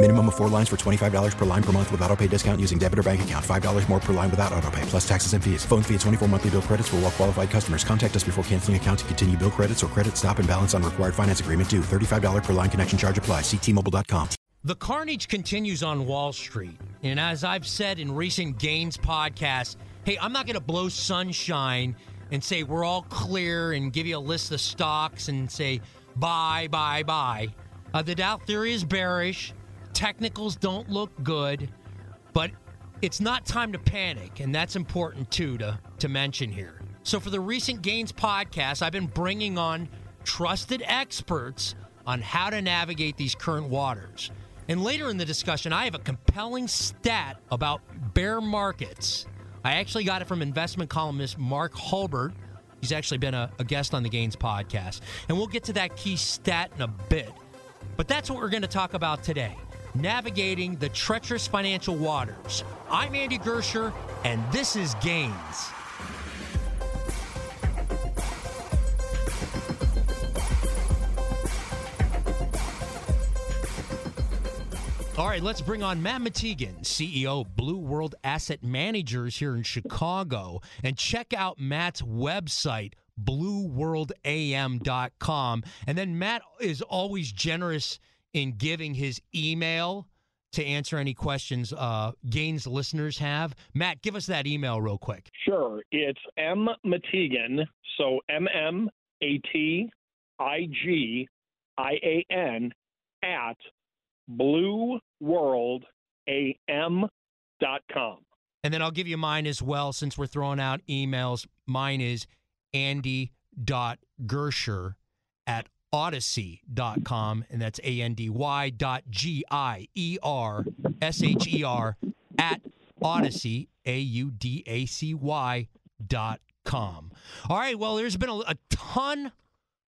Minimum of four lines for $25 per line per month with auto pay discount using debit or bank account. $5 more per line without auto pay, plus taxes and fees. Phone fee at 24 monthly bill credits for all well qualified customers. Contact us before canceling account to continue bill credits or credit stop and balance on required finance agreement due. $35 per line connection charge apply. Ctmobile.com. The carnage continues on Wall Street. And as I've said in recent Gains podcasts, hey, I'm not going to blow sunshine and say we're all clear and give you a list of stocks and say buy, buy, buy. Uh, the Dow theory is bearish. Technicals don't look good, but it's not time to panic, and that's important too to, to mention here. So, for the recent Gains podcast, I've been bringing on trusted experts on how to navigate these current waters. And later in the discussion, I have a compelling stat about bear markets. I actually got it from investment columnist Mark Hulbert. He's actually been a, a guest on the Gains podcast. And we'll get to that key stat in a bit. But that's what we're going to talk about today navigating the treacherous financial waters. I'm Andy Gersher, and this is Gains. All right, let's bring on Matt Mattigan, CEO of Blue World Asset Managers here in Chicago, and check out Matt's website, blueworldam.com. And then Matt is always generous in giving his email to answer any questions uh, Gains listeners have. Matt, give us that email real quick. Sure. It's M Mattigan, so M M A T I G I A N at blueworldam.com. And then I'll give you mine as well since we're throwing out emails. Mine is andy.gersher at audacy.com, and that's A N D Y dot G I E R S H E R at Audacy, A U D A C Y dot com. All right, well, there's been a, a ton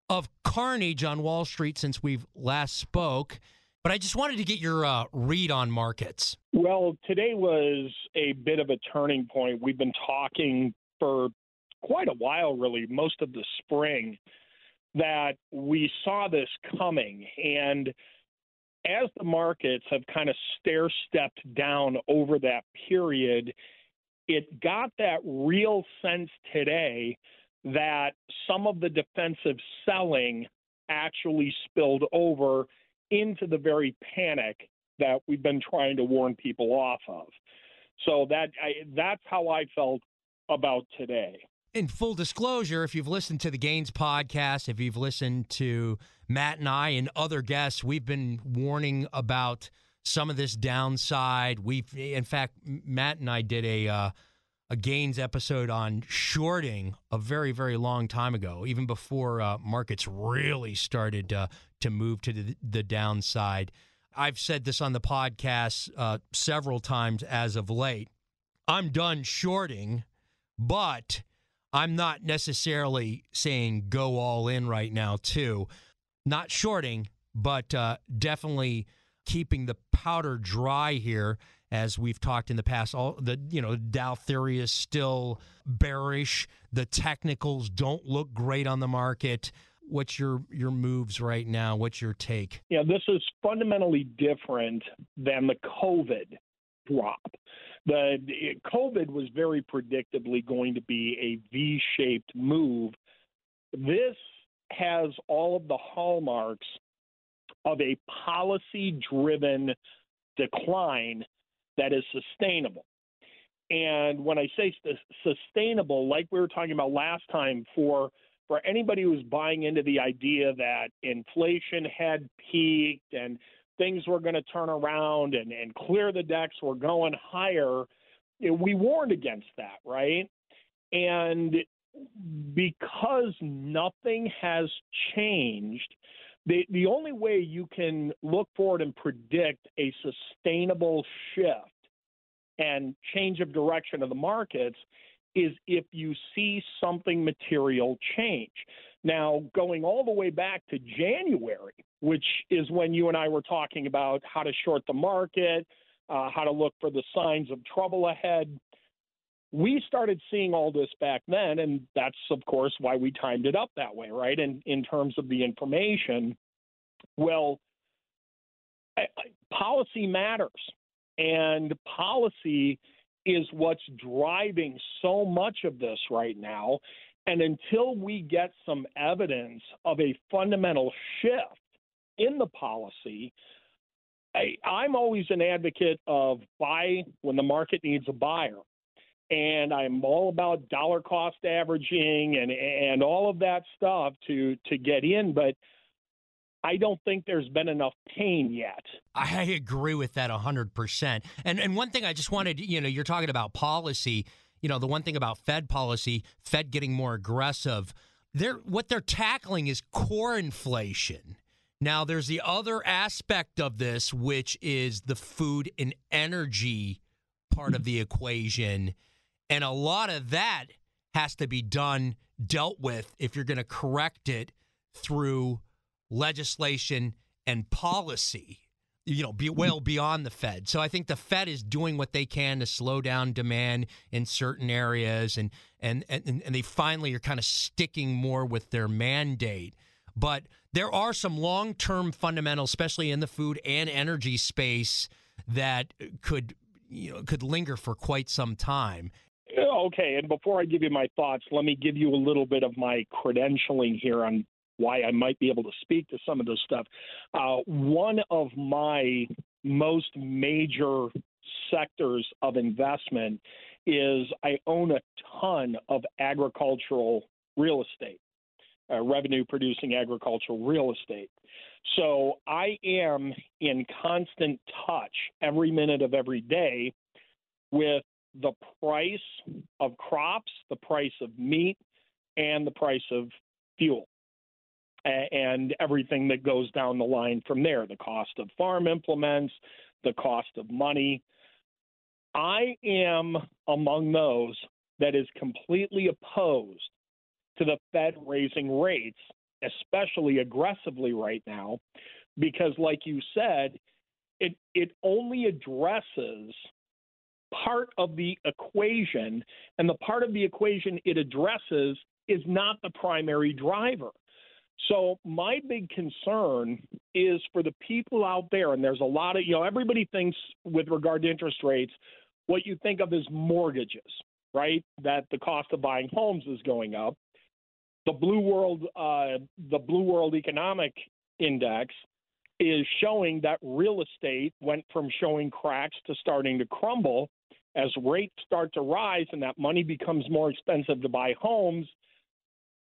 of carnage on Wall Street since we've last spoke. But I just wanted to get your uh, read on markets. Well, today was a bit of a turning point. We've been talking for quite a while, really, most of the spring, that we saw this coming. And as the markets have kind of stair stepped down over that period, it got that real sense today that some of the defensive selling actually spilled over into the very panic that we've been trying to warn people off of. So that I, that's how I felt about today. In full disclosure, if you've listened to the Gains podcast, if you've listened to Matt and I and other guests, we've been warning about some of this downside. We've, in fact, Matt and I did a uh, a Gains episode on shorting a very, very long time ago, even before uh, markets really started uh, to move to the, the, downside. I've said this on the podcast uh, several times as of late. I'm done shorting, but I'm not necessarily saying go all in right now, too. Not shorting, but uh, definitely keeping the powder dry here as we've talked in the past. All the you know Dow theory is still bearish. The technicals don't look great on the market. What's your your moves right now? What's your take? Yeah, this is fundamentally different than the COVID drop. The COVID was very predictably going to be a V-shaped move. This has all of the hallmarks of a policy driven decline that is sustainable. And when I say sustainable, like we were talking about last time, for for anybody who's buying into the idea that inflation had peaked and things were going to turn around and, and clear the decks were going higher, eh, we warned against that, right? And because nothing has changed, the, the only way you can look forward and predict a sustainable shift and change of direction of the markets is if you see something material change. Now, going all the way back to January, which is when you and I were talking about how to short the market, uh, how to look for the signs of trouble ahead. We started seeing all this back then, and that's, of course, why we timed it up that way, right? And in terms of the information, well, I, I, policy matters. And policy is what's driving so much of this right now. And until we get some evidence of a fundamental shift in the policy, I, I'm always an advocate of buy when the market needs a buyer. And I'm all about dollar cost averaging and and all of that stuff to to get in. But I don't think there's been enough pain yet. I agree with that 100%. And and one thing I just wanted, you know, you're talking about policy, you know, the one thing about Fed policy, Fed getting more aggressive, they're what they're tackling is core inflation. Now there's the other aspect of this which is the food and energy part of the equation, and a lot of that has to be done dealt with if you're going to correct it through legislation and policy you know, be well beyond the Fed. So I think the Fed is doing what they can to slow down demand in certain areas, and and and, and they finally are kind of sticking more with their mandate. But there are some long term fundamentals, especially in the food and energy space, that could you know could linger for quite some time. Okay, and before I give you my thoughts, let me give you a little bit of my credentialing here on why I might be able to speak to some of this stuff. Uh, one of my most major sectors of investment is I own a ton of agricultural real estate, uh, revenue producing agricultural real estate. So I am in constant touch every minute of every day with the price of crops, the price of meat, and the price of fuel and everything that goes down the line from there the cost of farm implements, the cost of money. I am among those that is completely opposed to the Fed raising rates, especially aggressively right now, because, like you said, it, it only addresses part of the equation, and the part of the equation it addresses is not the primary driver. So my big concern is for the people out there, and there's a lot of you know everybody thinks with regard to interest rates, what you think of as mortgages, right? That the cost of buying homes is going up. The blue world, uh, the blue world economic index is showing that real estate went from showing cracks to starting to crumble as rates start to rise and that money becomes more expensive to buy homes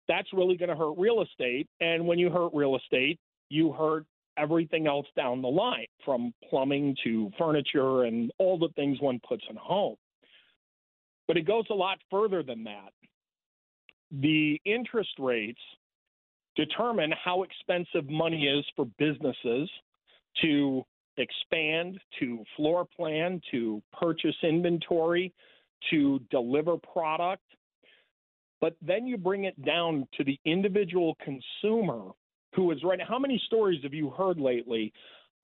that's really going to hurt real estate. And when you hurt real estate, you hurt everything else down the line, from plumbing to furniture and all the things one puts in a home. But it goes a lot further than that. The interest rates determine how expensive money is for businesses to expand, to floor plan, to purchase inventory, to deliver product, but then you bring it down to the individual consumer who is right. How many stories have you heard lately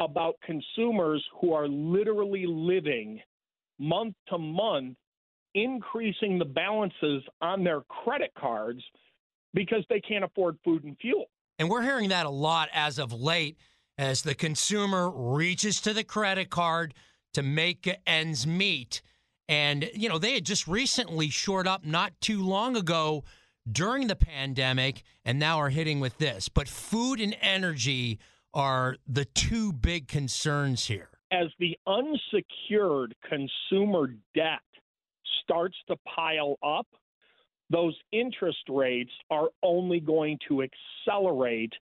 about consumers who are literally living month to month, increasing the balances on their credit cards because they can't afford food and fuel? And we're hearing that a lot as of late as the consumer reaches to the credit card to make ends meet. And, you know, they had just recently shored up not too long ago during the pandemic and now are hitting with this. But food and energy are the two big concerns here. As the unsecured consumer debt starts to pile up, those interest rates are only going to accelerate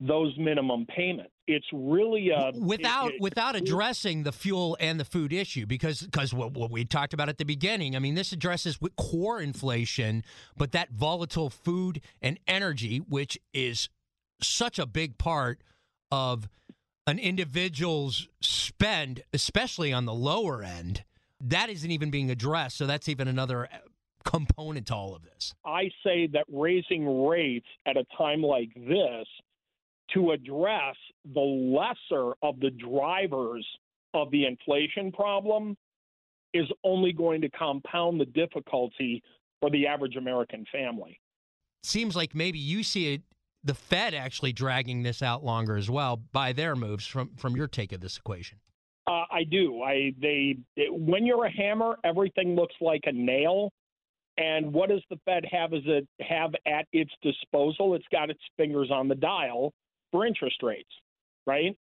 those minimum payments. It's really a without it, it, without addressing the fuel and the food issue because because what, what we talked about at the beginning. I mean, this addresses core inflation, but that volatile food and energy, which is such a big part of an individual's spend, especially on the lower end, that isn't even being addressed. So that's even another uh, component to all of this. I say that raising rates at a time like this to address the lesser of the drivers of the inflation problem is only going to compound the difficulty for the average American family. Seems like maybe you see it the Fed actually dragging this out longer as well by their moves from from your take of this equation. Uh, I do. I they when you're a hammer, everything looks like a nail. And what does the Fed have as it have at its disposal? It's got its fingers on the dial for interest rates, right?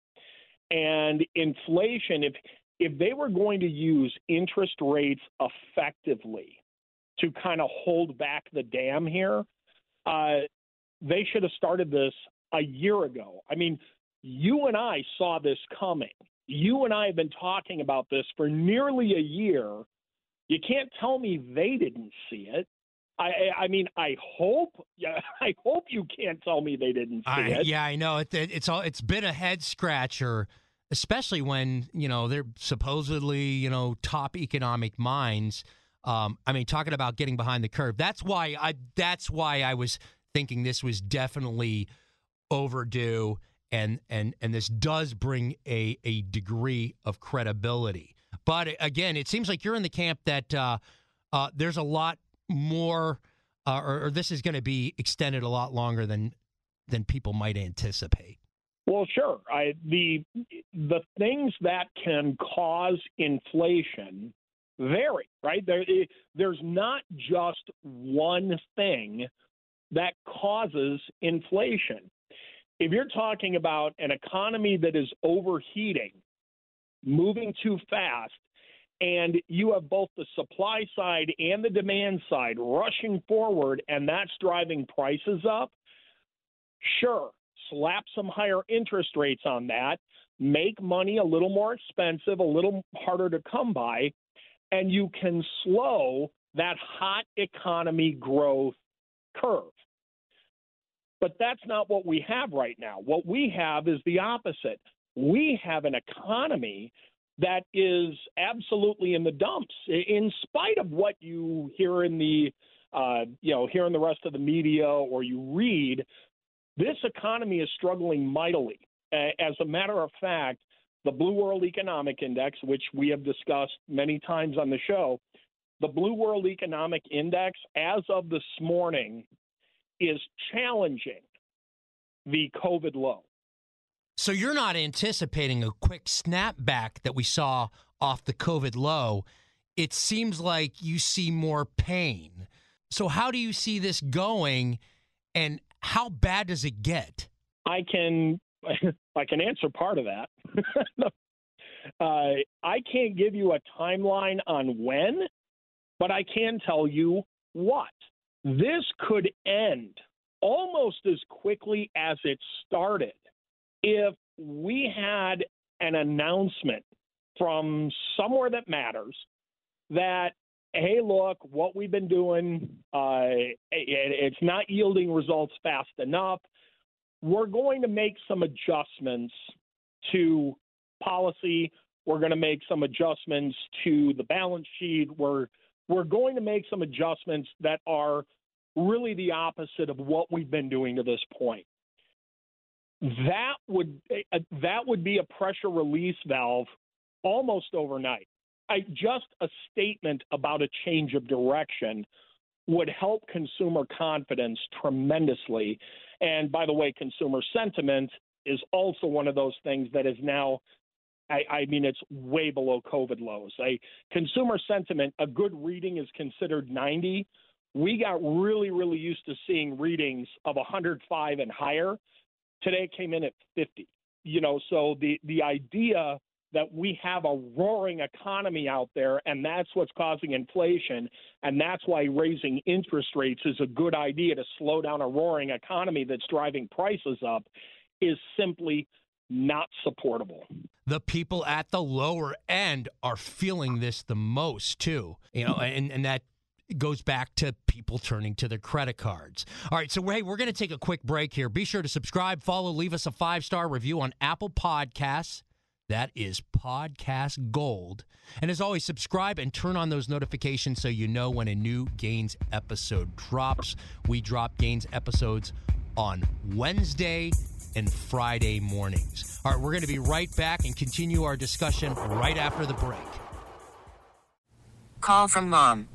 And inflation, if if they were going to use interest rates effectively to kind of hold back the dam here, uh, they should have started this a year ago. I mean, you and I saw this coming. You and I have been talking about this for nearly a year. You can't tell me they didn't see it. I, I mean, I hope, yeah, I hope you can't tell me they didn't see I, it. Yeah, I know. It, it, it's all. It's been a head scratcher, especially when you know they're supposedly you know top economic minds. Um, I mean, talking about getting behind the curve. That's why I. That's why I was thinking this was definitely overdue, and and and this does bring a a degree of credibility. But again, it seems like you're in the camp that uh, uh, there's a lot more, uh, or, or this is going to be extended a lot longer than than people might anticipate. Well, sure. I, the the things that can cause inflation vary, right? There, there's not just one thing that causes inflation. If you're talking about an economy that is overheating, moving too fast, and you have both the supply side and the demand side rushing forward, and that's driving prices up, sure, slap some higher interest rates on that, make money a little more expensive, a little harder to come by, and you can slow that hot economy growth curve. But that's not what we have right now. What we have is the opposite. We have an economy that is absolutely in the dumps, in spite of what you hear in the uh, you know hear in the rest of the media or you read. This economy is struggling mightily. As a matter of fact, the Blue World Economic Index, which we have discussed many times on the show, the Blue World Economic Index, as of this morning, is challenging the COVID low. So you're not anticipating a quick snapback that we saw off the COVID low. It seems like you see more pain. So how do you see this going and how bad does it get? I can I can answer part of that. uh, I can't give you a timeline on when, but I can tell you what. This could end almost as quickly as it started if we had an announcement from somewhere that matters that hey look what we've been doing uh, it, it's not yielding results fast enough we're going to make some adjustments to policy we're going to make some adjustments to the balance sheet we're we're going to make some adjustments that are really the opposite of what we've been doing to this point. That would uh, that would be a pressure release valve almost overnight. I, just a statement about a change of direction would help consumer confidence tremendously. And by the way, consumer sentiment is also one of those things that is now I, I, mean, it's way below COVID lows. I, consumer sentiment, a good reading is considered 90 we got really, really used to seeing readings of 105 and higher. Today it came in at 50. You know, so the the idea that we have a roaring economy out there, and that's what's causing inflation, and that's why raising interest rates is a good idea to slow down a roaring economy that's driving prices up, is simply not supportable. The people at the lower end are feeling this the most too. You know, and, and that goes back to people turning to their credit cards. All right, so hey, we're going to take a quick break here. Be sure to subscribe, follow, leave us a five star review on Apple Podcasts. That is Podcast Gold. And as always, subscribe and turn on those notifications so you know when a new Gains episode drops. We drop Gains episodes on Wednesday and Friday mornings. All right, we're going to be right back and continue our discussion right after the break. Call from mom.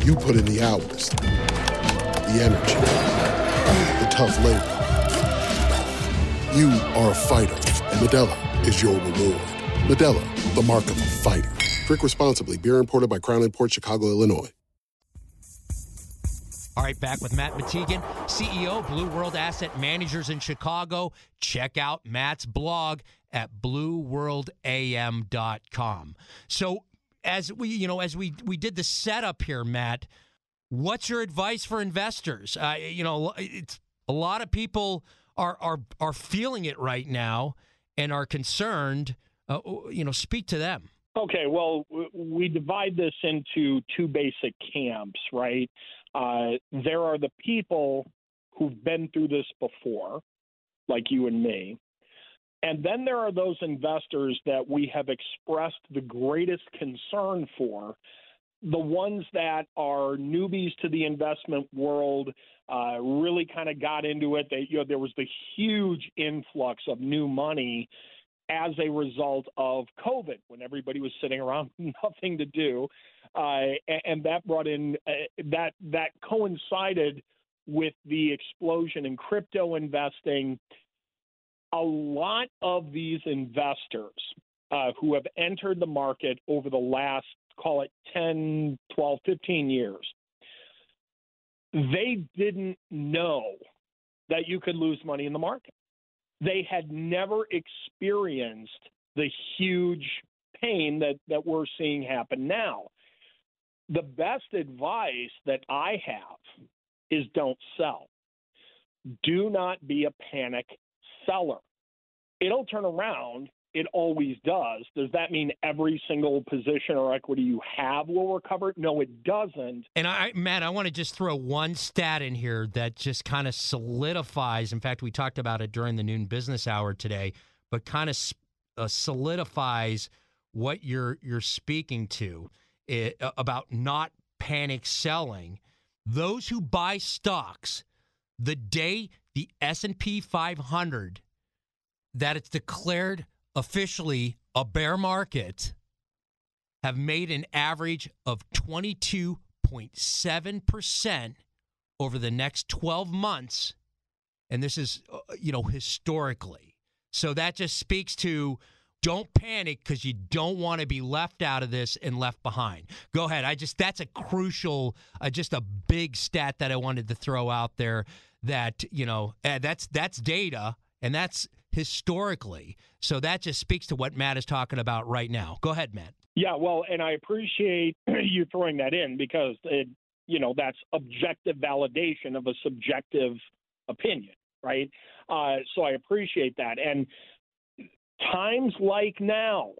You put in the hours, the energy, the tough labor. You are a fighter, and Modelo is your reward. Modelo, the mark of a fighter. Drink responsibly. Beer imported by Crown Imports Chicago, Illinois. All right, back with Matt Matigan, CEO, Blue World Asset Managers in Chicago. Check out Matt's blog at blueworldam.com. So, as we, you know, as we we did the setup here, Matt, what's your advice for investors? Uh, you know, it's a lot of people are are are feeling it right now and are concerned. Uh, you know, speak to them. Okay, well, we divide this into two basic camps, right? Uh, there are the people who've been through this before, like you and me. And then there are those investors that we have expressed the greatest concern for, the ones that are newbies to the investment world, uh, really kind of got into it. They, you know, there was the huge influx of new money as a result of COVID, when everybody was sitting around nothing to do, uh, and that brought in uh, that that coincided with the explosion in crypto investing. A lot of these investors uh, who have entered the market over the last, call it 10, 12, 15 years, they didn't know that you could lose money in the market they had never experienced the huge pain that, that we're seeing happen now. The best advice that I have is don't sell. Do not be a panic seller. It'll turn around it always does. Does that mean every single position or equity you have will recover? No, it doesn't. And I, Matt, I want to just throw one stat in here that just kind of solidifies. In fact, we talked about it during the noon business hour today, but kind of uh, solidifies what you're you're speaking to it, uh, about not panic selling. Those who buy stocks the day the S&P 500 that it's declared officially a bear market have made an average of 22.7% over the next 12 months. And this is uh, you know historically. So that just speaks to don't panic because you don't want to be left out of this and left behind go ahead i just that's a crucial uh, just a big stat that i wanted to throw out there that you know uh, that's that's data and that's historically. So that just speaks to what Matt is talking about right now. Go ahead, Matt. Yeah, well, and I appreciate you throwing that in because it, you know, that's objective validation of a subjective opinion, right? Uh, so I appreciate that. And times like now,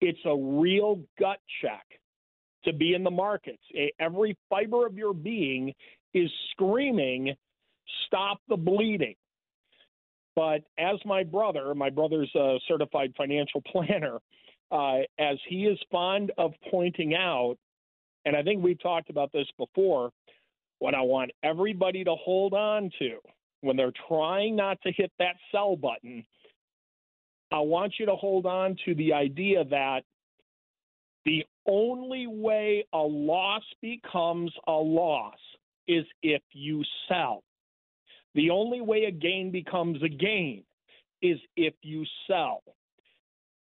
it's a real gut check to be in the markets. Every fiber of your being is screaming, stop the bleeding. But as my brother, my brother's a certified financial planner, uh, as he is fond of pointing out, and I think we've talked about this before, what I want everybody to hold on to when they're trying not to hit that sell button, I want you to hold on to the idea that the only way a loss becomes a loss is if you sell. The only way a gain becomes a gain is if you sell.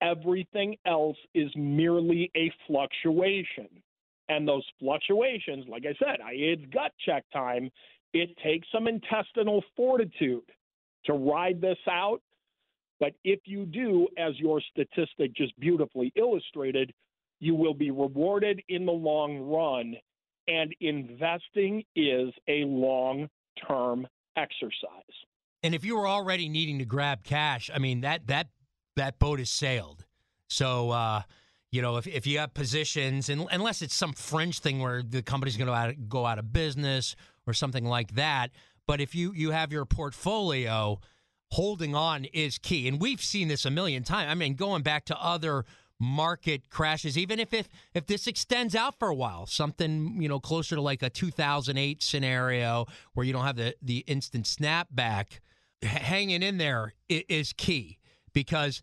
Everything else is merely a fluctuation. And those fluctuations, like I said, I, it's gut check time. It takes some intestinal fortitude to ride this out. But if you do, as your statistic just beautifully illustrated, you will be rewarded in the long run. And investing is a long term exercise. And if you were already needing to grab cash, I mean that that that boat has sailed. So uh, you know, if if you have positions, and unless it's some fringe thing where the company's going to go out of business or something like that, but if you you have your portfolio, holding on is key. And we've seen this a million times. I mean, going back to other market crashes, even if, if if this extends out for a while, something you know closer to like a 2008 scenario where you don't have the the instant snapback, hanging in there is key because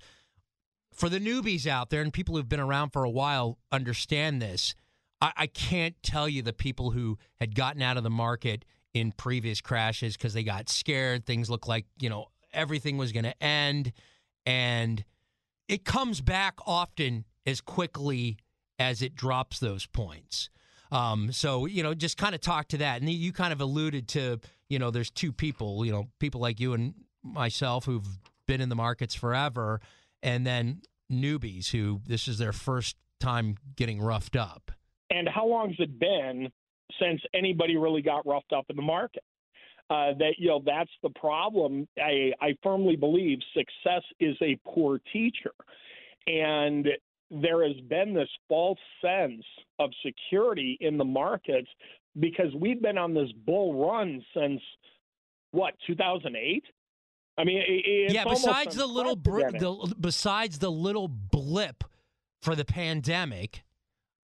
for the newbies out there and people who've been around for a while understand this. I, I can't tell you the people who had gotten out of the market in previous crashes because they got scared. Things look like you know everything was going to end, and it comes back often as quickly as it drops those points. Um, so you know, just kind of talk to that, and you kind of alluded to you know, there's two people, you know, people like you and myself who've been in the markets forever, and then newbies who this is their first time getting roughed up. And how long's it been since anybody really got roughed up in the market? Uh, that you know that's the problem. I, I firmly believe success is a poor teacher, and there has been this false sense of security in the markets because we've been on this bull run since what 2008. I mean, it, yeah. Besides the little br- the, besides the little blip for the pandemic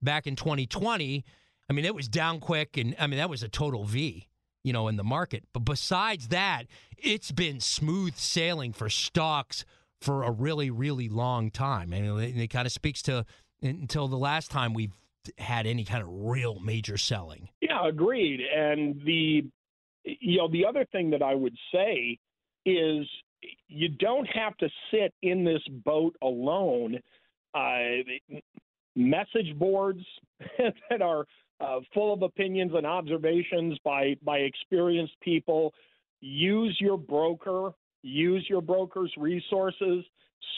back in 2020, I mean, it was down quick, and I mean that was a total V you know, in the market. But besides that, it's been smooth sailing for stocks for a really, really long time. And it, it kind of speaks to until the last time we've had any kind of real major selling. Yeah, agreed. And the you know, the other thing that I would say is you don't have to sit in this boat alone. Uh, message boards that are uh, full of opinions and observations by by experienced people. Use your broker. Use your broker's resources.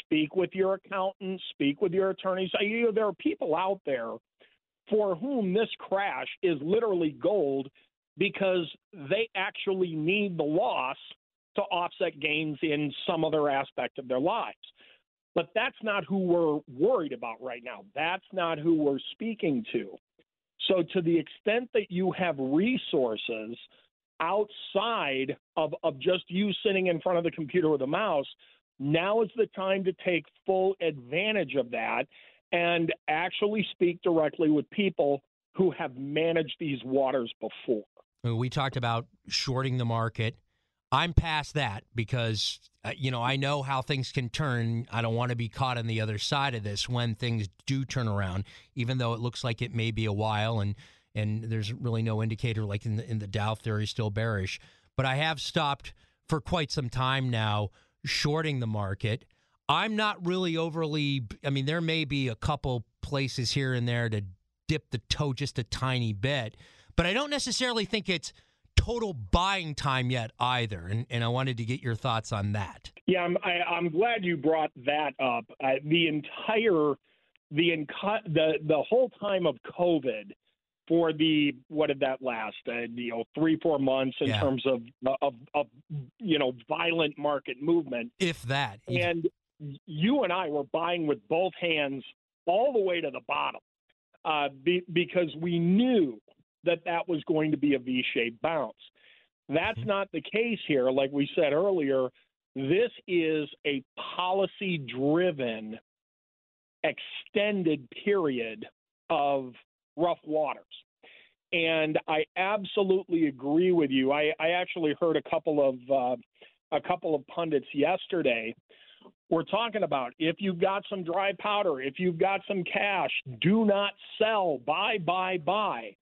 Speak with your accountant. Speak with your attorneys. You know, there are people out there for whom this crash is literally gold because they actually need the loss to offset gains in some other aspect of their lives. But that's not who we're worried about right now. That's not who we're speaking to. So, to the extent that you have resources outside of, of just you sitting in front of the computer with a mouse, now is the time to take full advantage of that and actually speak directly with people who have managed these waters before. We talked about shorting the market. I'm past that because uh, you know I know how things can turn. I don't want to be caught on the other side of this when things do turn around, even though it looks like it may be a while and and there's really no indicator like in the in the Dow theory still bearish. But I have stopped for quite some time now shorting the market. I'm not really overly. I mean, there may be a couple places here and there to dip the toe just a tiny bit, but I don't necessarily think it's total buying time yet either, and, and I wanted to get your thoughts on that. Yeah, I'm I, am i am glad you brought that up. Uh, the entire the inco- the the whole time of COVID for the what did that last? Uh, you know, three four months in Yeah. terms of, of of you know violent market movement. If that. And you and I were buying with both hands all the way to the bottom uh, be, because we knew that that was going to be a V-shaped bounce. That's not the case here. Like we said earlier, this is a policy-driven, extended period of rough waters. And I absolutely agree with you. I, I actually heard a couple of uh, a couple of pundits yesterday we're talking about if you've got some dry powder, if you've got some cash, do not sell, buy, buy, buy.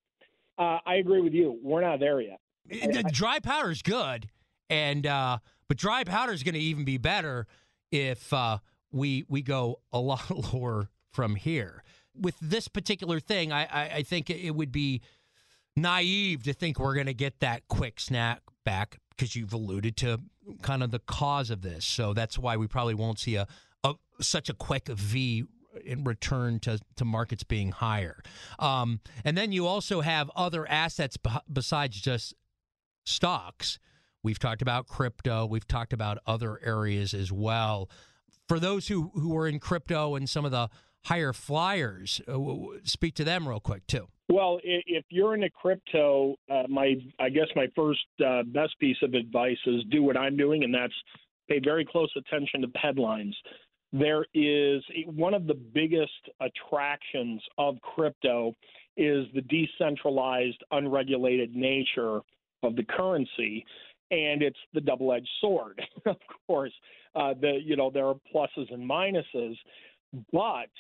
Uh, I agree with you. We're not there yet. The dry powder is good, and uh, but dry powder is going to even be better if uh, we we go a lot lower from here. With this particular thing, I, I, I think it would be naive to think we're going to get that quick snap back because you've alluded to kind of the cause of this. So that's why we probably won't see a, a such a quick V in return to, to markets being higher. Um, and then you also have other assets besides just stocks. We've talked about crypto. We've talked about other areas as well. For those who, who are in crypto and some of the higher flyers, uh, w- speak to them real quick too. Well, if you're in into crypto, uh, my I guess my first uh, best piece of advice is do what I'm doing, and that's pay very close attention to the headlines. There is one of the biggest attractions of crypto is the decentralized, unregulated nature of the currency, and it's the double-edged sword. of course, uh, the you know there are pluses and minuses, but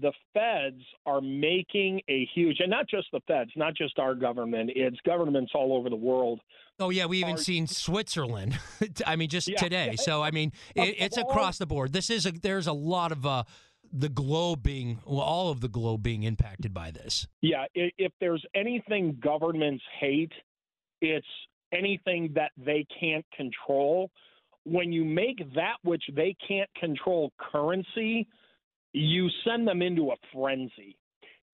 the feds are making a huge, and not just the feds, not just our government, it's governments all over the world. Oh yeah, we even seen Switzerland. I mean, just Yeah. today. So I mean, it, it's across the board. This is a there's a lot of uh, the globe being well, all of the globe being impacted by this. Yeah, i- if there's anything governments hate, it's anything that they can't control. When you make that which they can't control currency, you send them into a frenzy.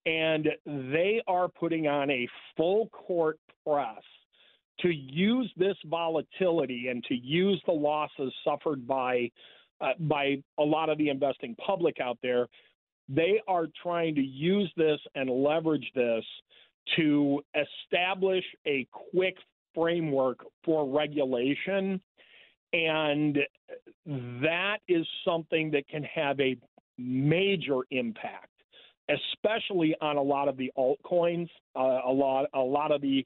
And they are putting on a full court press to use this volatility and to use the losses suffered by uh, by a lot of the investing public out there. They are trying to use this and leverage this to establish a quick framework for regulation. And that is something that can have a major impact, especially on a lot of the altcoins, uh, a lot, a lot of the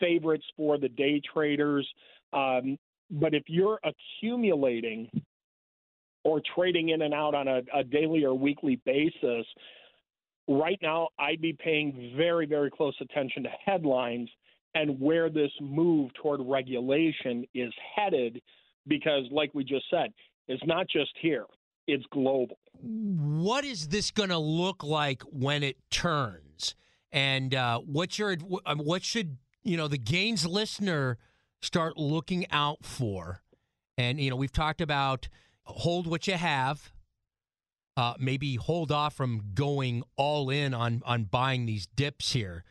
favorites for the day traders. Um, but if you're accumulating or trading in and out on a, a daily or weekly basis, right now I'd be paying very, very close attention to headlines and where this move toward regulation is headed, because, like we just said, it's not just here, it's global. What is this going to look like when it turns? And uh, what's your uh, what should you know the gains listener start looking out for? And you know we've talked about hold what you have. Uh, maybe hold off from going all in on on buying these dips here,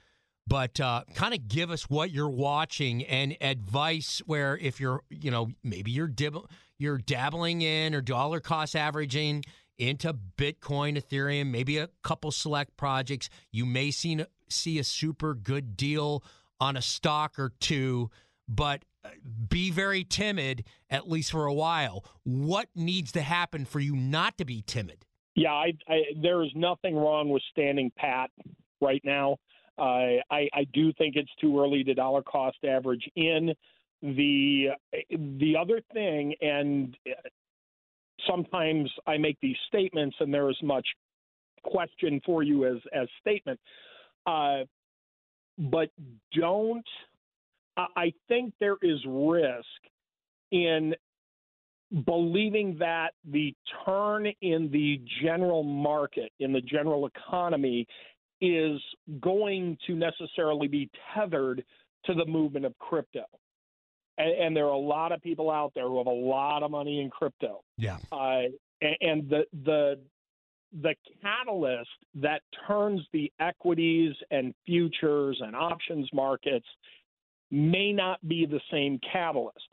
but uh, kind of give us what you're watching and advice where if you're you know maybe you're dib- you're dabbling in or dollar cost averaging into Bitcoin, Ethereum, maybe a couple select projects. You may see see a super good deal on a stock or two, but uh, be very timid at least for a while. What needs to happen for you not to be timid? Yeah, I, I, there is nothing wrong with standing pat right now. Uh, I, I do think it's too early to dollar cost average in. The the other thing, and sometimes I make these statements, and there is much question for you as as statement. Uh, but don't. I think there is risk in believing that the turn in the general market, in the general economy, is going to necessarily be tethered to the movement of crypto. And, and there are a lot of people out there who have a lot of money in crypto. Yeah. Uh, and, and the the the catalyst that turns the equities and futures and options markets may not be the same catalyst.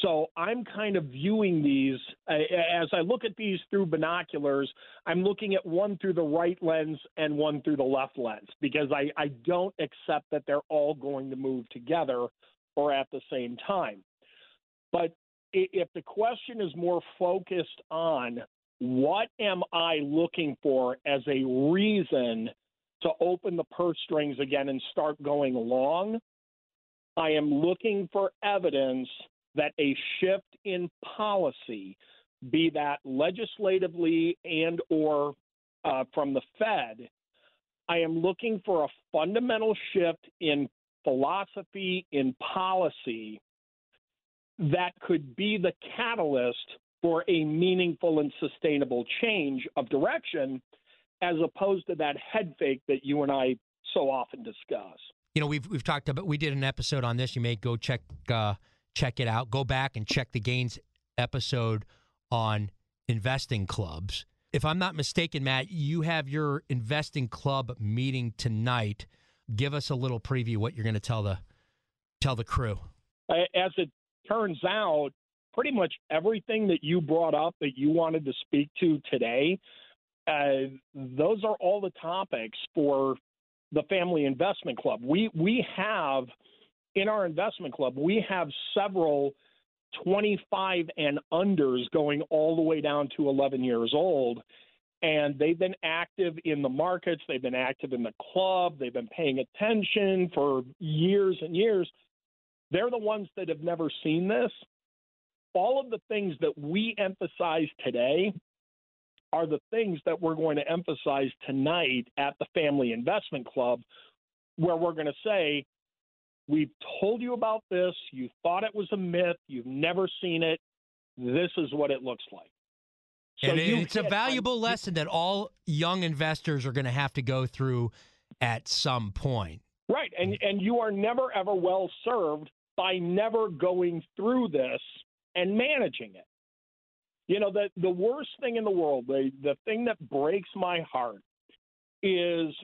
So I'm kind of viewing these as I look at these through binoculars. I'm looking at one through the right lens and one through the left lens because I, I don't accept that they're all going to move together or at the same time. But if the question is more focused on what am I looking for as a reason to open the purse strings again and start going long, I am looking for evidence that a shift in policy, be that legislatively and or uh, from the Fed, I am looking for a fundamental shift in philosophy, in policy that could be the catalyst for a meaningful and sustainable change of direction as opposed to that head fake that you and I so often discuss. You know, we've we've talked about we did an episode on this. You may go check uh, check it out. Go back and check the gains episode on investing clubs. If I'm not mistaken, Matt, you have your investing club meeting tonight. Give us a little preview what you're going to tell the tell the crew. As it turns out, pretty much everything that you brought up that you wanted to speak to today, uh, those are all the topics for the Family Investment Club. We we have in our investment club, we have several 25 and unders going all the way down to 11 years old. And they've been active in the markets, they've been active in the club, they've been paying attention for years and years. They're the ones that have never seen this. All of the things that we emphasize today are the things that we're going to emphasize tonight at the Family Investment Club, where we're going to say, We've told you about this. You thought it was a myth. You've never seen it. This is what it looks like. So and it's a valuable lesson that all young investors are going to have to go through at some point. Right. And and you are never ever well served by never going through this and managing it. You know, the the worst thing in the world, the the thing that breaks my heart is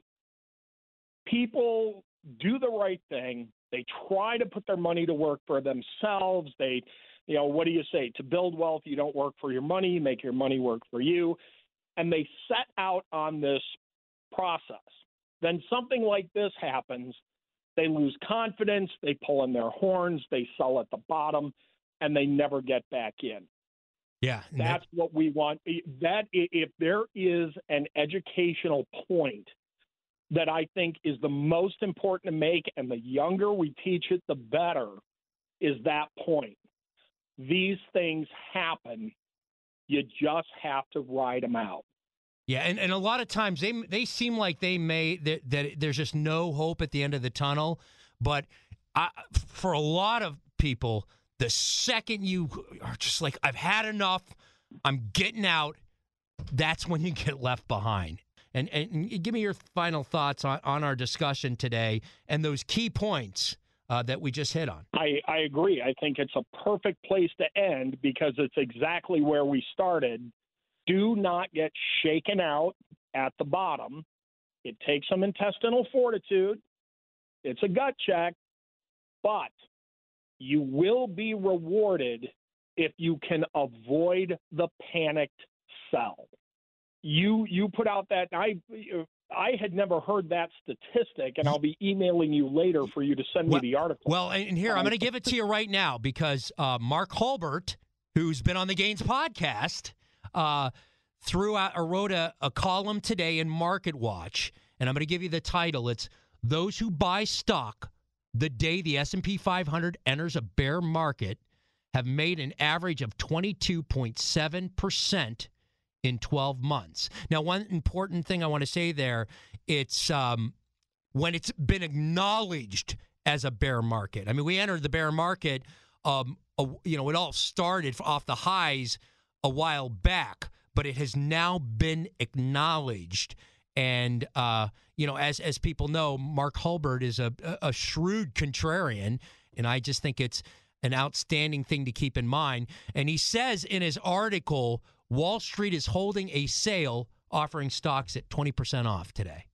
people do the right thing they try to put their money to work for themselves. They, you know, what do you say? To build wealth, you don't work for your money, you make your money work for you. And they set out on this process. Then something like this happens. They lose confidence, they pull in their horns, they sell at the bottom, and they never get back in. Yeah, that's that, what we want. That if there is an educational point that I think is the most important to make, and the younger we teach it, the better, is that point. These things happen. You just have to ride them out. Yeah, and, and a lot of times they they seem like they may that, that there's just no hope at the end of the tunnel, but I, for a lot of people, the second you are just like I've had enough, I'm getting out, that's when you get left behind. And, and give me your final thoughts on, on our discussion today and those key points uh, that we just hit on. I, I agree. I think it's a perfect place to end because it's exactly where we started. Do not get shaken out at the bottom. It takes some intestinal fortitude. It's a gut check, but you will be rewarded if you can avoid the panicked sell you you put out that I I had never heard that statistic, and I'll be emailing you later for you to send well, me the article. Well, and here I'm going to give it to you right now because uh, Mark Hulbert, who's been on the Gains podcast, uh, threw out or wrote a, a column today in Market Watch, and I'm going to give you the title. It's "Those Who Buy Stock the Day the S&P 500 Enters a Bear Market." Have made an average of 22.7 percent in 12 months. Now, one important thing I want to say there, it's um, when it's been acknowledged as a bear market. I mean, we entered the bear market, um, a, you know, it all started off the highs a while back, but it has now been acknowledged. And uh, you know, as as people know, Mark Hulbert is a, a shrewd contrarian, and I just think it's an outstanding thing to keep in mind. And he says in his article Wall Street is holding a sale offering stocks at 20% off today.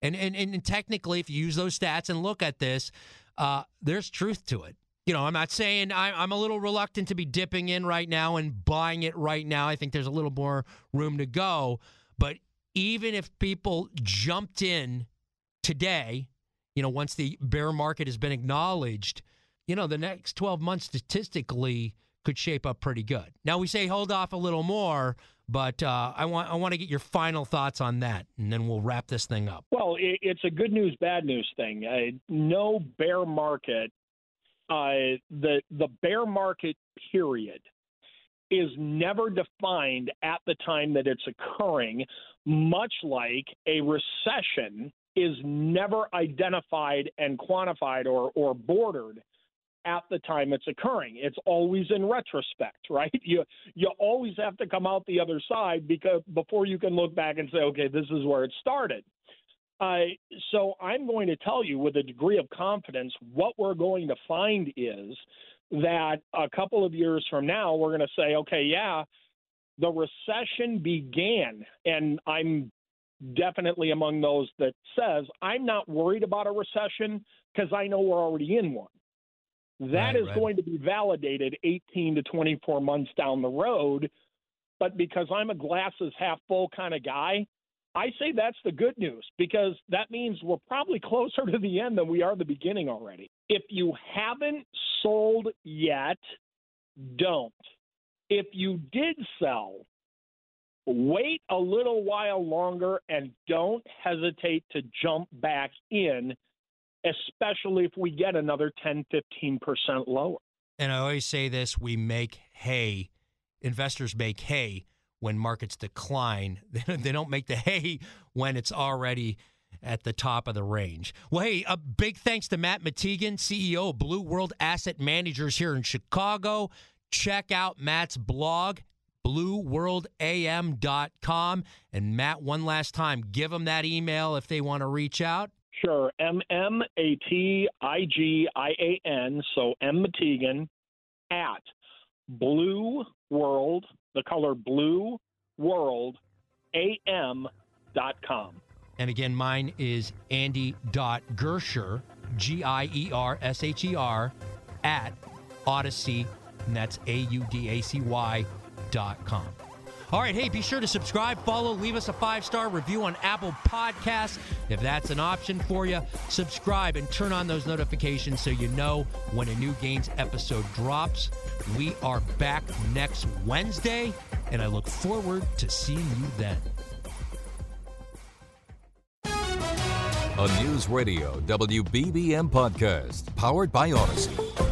And, and, and technically, if you use those stats and look at this, uh, there's truth to it. You know, I'm not saying I, I'm a little reluctant to be dipping in right now and buying it right now. I think there's a little more room to go. But even if people jumped in today, you know, once the bear market has been acknowledged, you know, the next 12 months statistically could shape up pretty good. Now we say hold off a little more, but uh, I want I want to get your final thoughts on that, and then we'll wrap this thing up. Well, it, it's a good news bad news thing. Uh, no bear market. Uh, the the bear market period is never defined at the time that it's occurring, much like a recession is never identified and quantified or, or bordered at the time it's occurring. It's always in retrospect, right? You you always have to come out the other side because before you can look back and say, okay, this is where it started. Uh, so I'm going to tell you with a degree of confidence what we're going to find is that a couple of years from now we're going to say, okay, yeah, the recession began, and I'm definitely among those that says I'm not worried about a recession because I know we're already in one. That right, is right. going to be validated 18 to 24 months down the road. But because I'm a glasses half full kind of guy, I say that's the good news because that means we're probably closer to the end than we are the beginning already. If you haven't sold yet, don't. If you did sell, wait a little while longer and don't hesitate to jump back in especially if we get another 10, 15% lower. And I always say this we make hay, investors make hay when markets decline. They don't make the hay when it's already at the top of the range. Well, hey, a big thanks to Matt Matigian, CEO of Blue World Asset Managers here in Chicago. Check out Matt's blog, blueworldam.com. And Matt, one last time, give them that email if they want to reach out. Sure. M M A T I G I A N. So M Matigian at Blue World, the color Blue World AM dot com. And again, mine is Andy dot Giersher, G I E R S H E R, at Audacy, and that's A U D A C Y dot com. All right, hey, be sure to subscribe, follow, leave us a five star review on Apple Podcasts. If that's an option for you, subscribe and turn on those notifications so you know when a new Gains episode drops. We are back next Wednesday, and I look forward to seeing you then. A News Radio WBBM podcast powered by Audacy.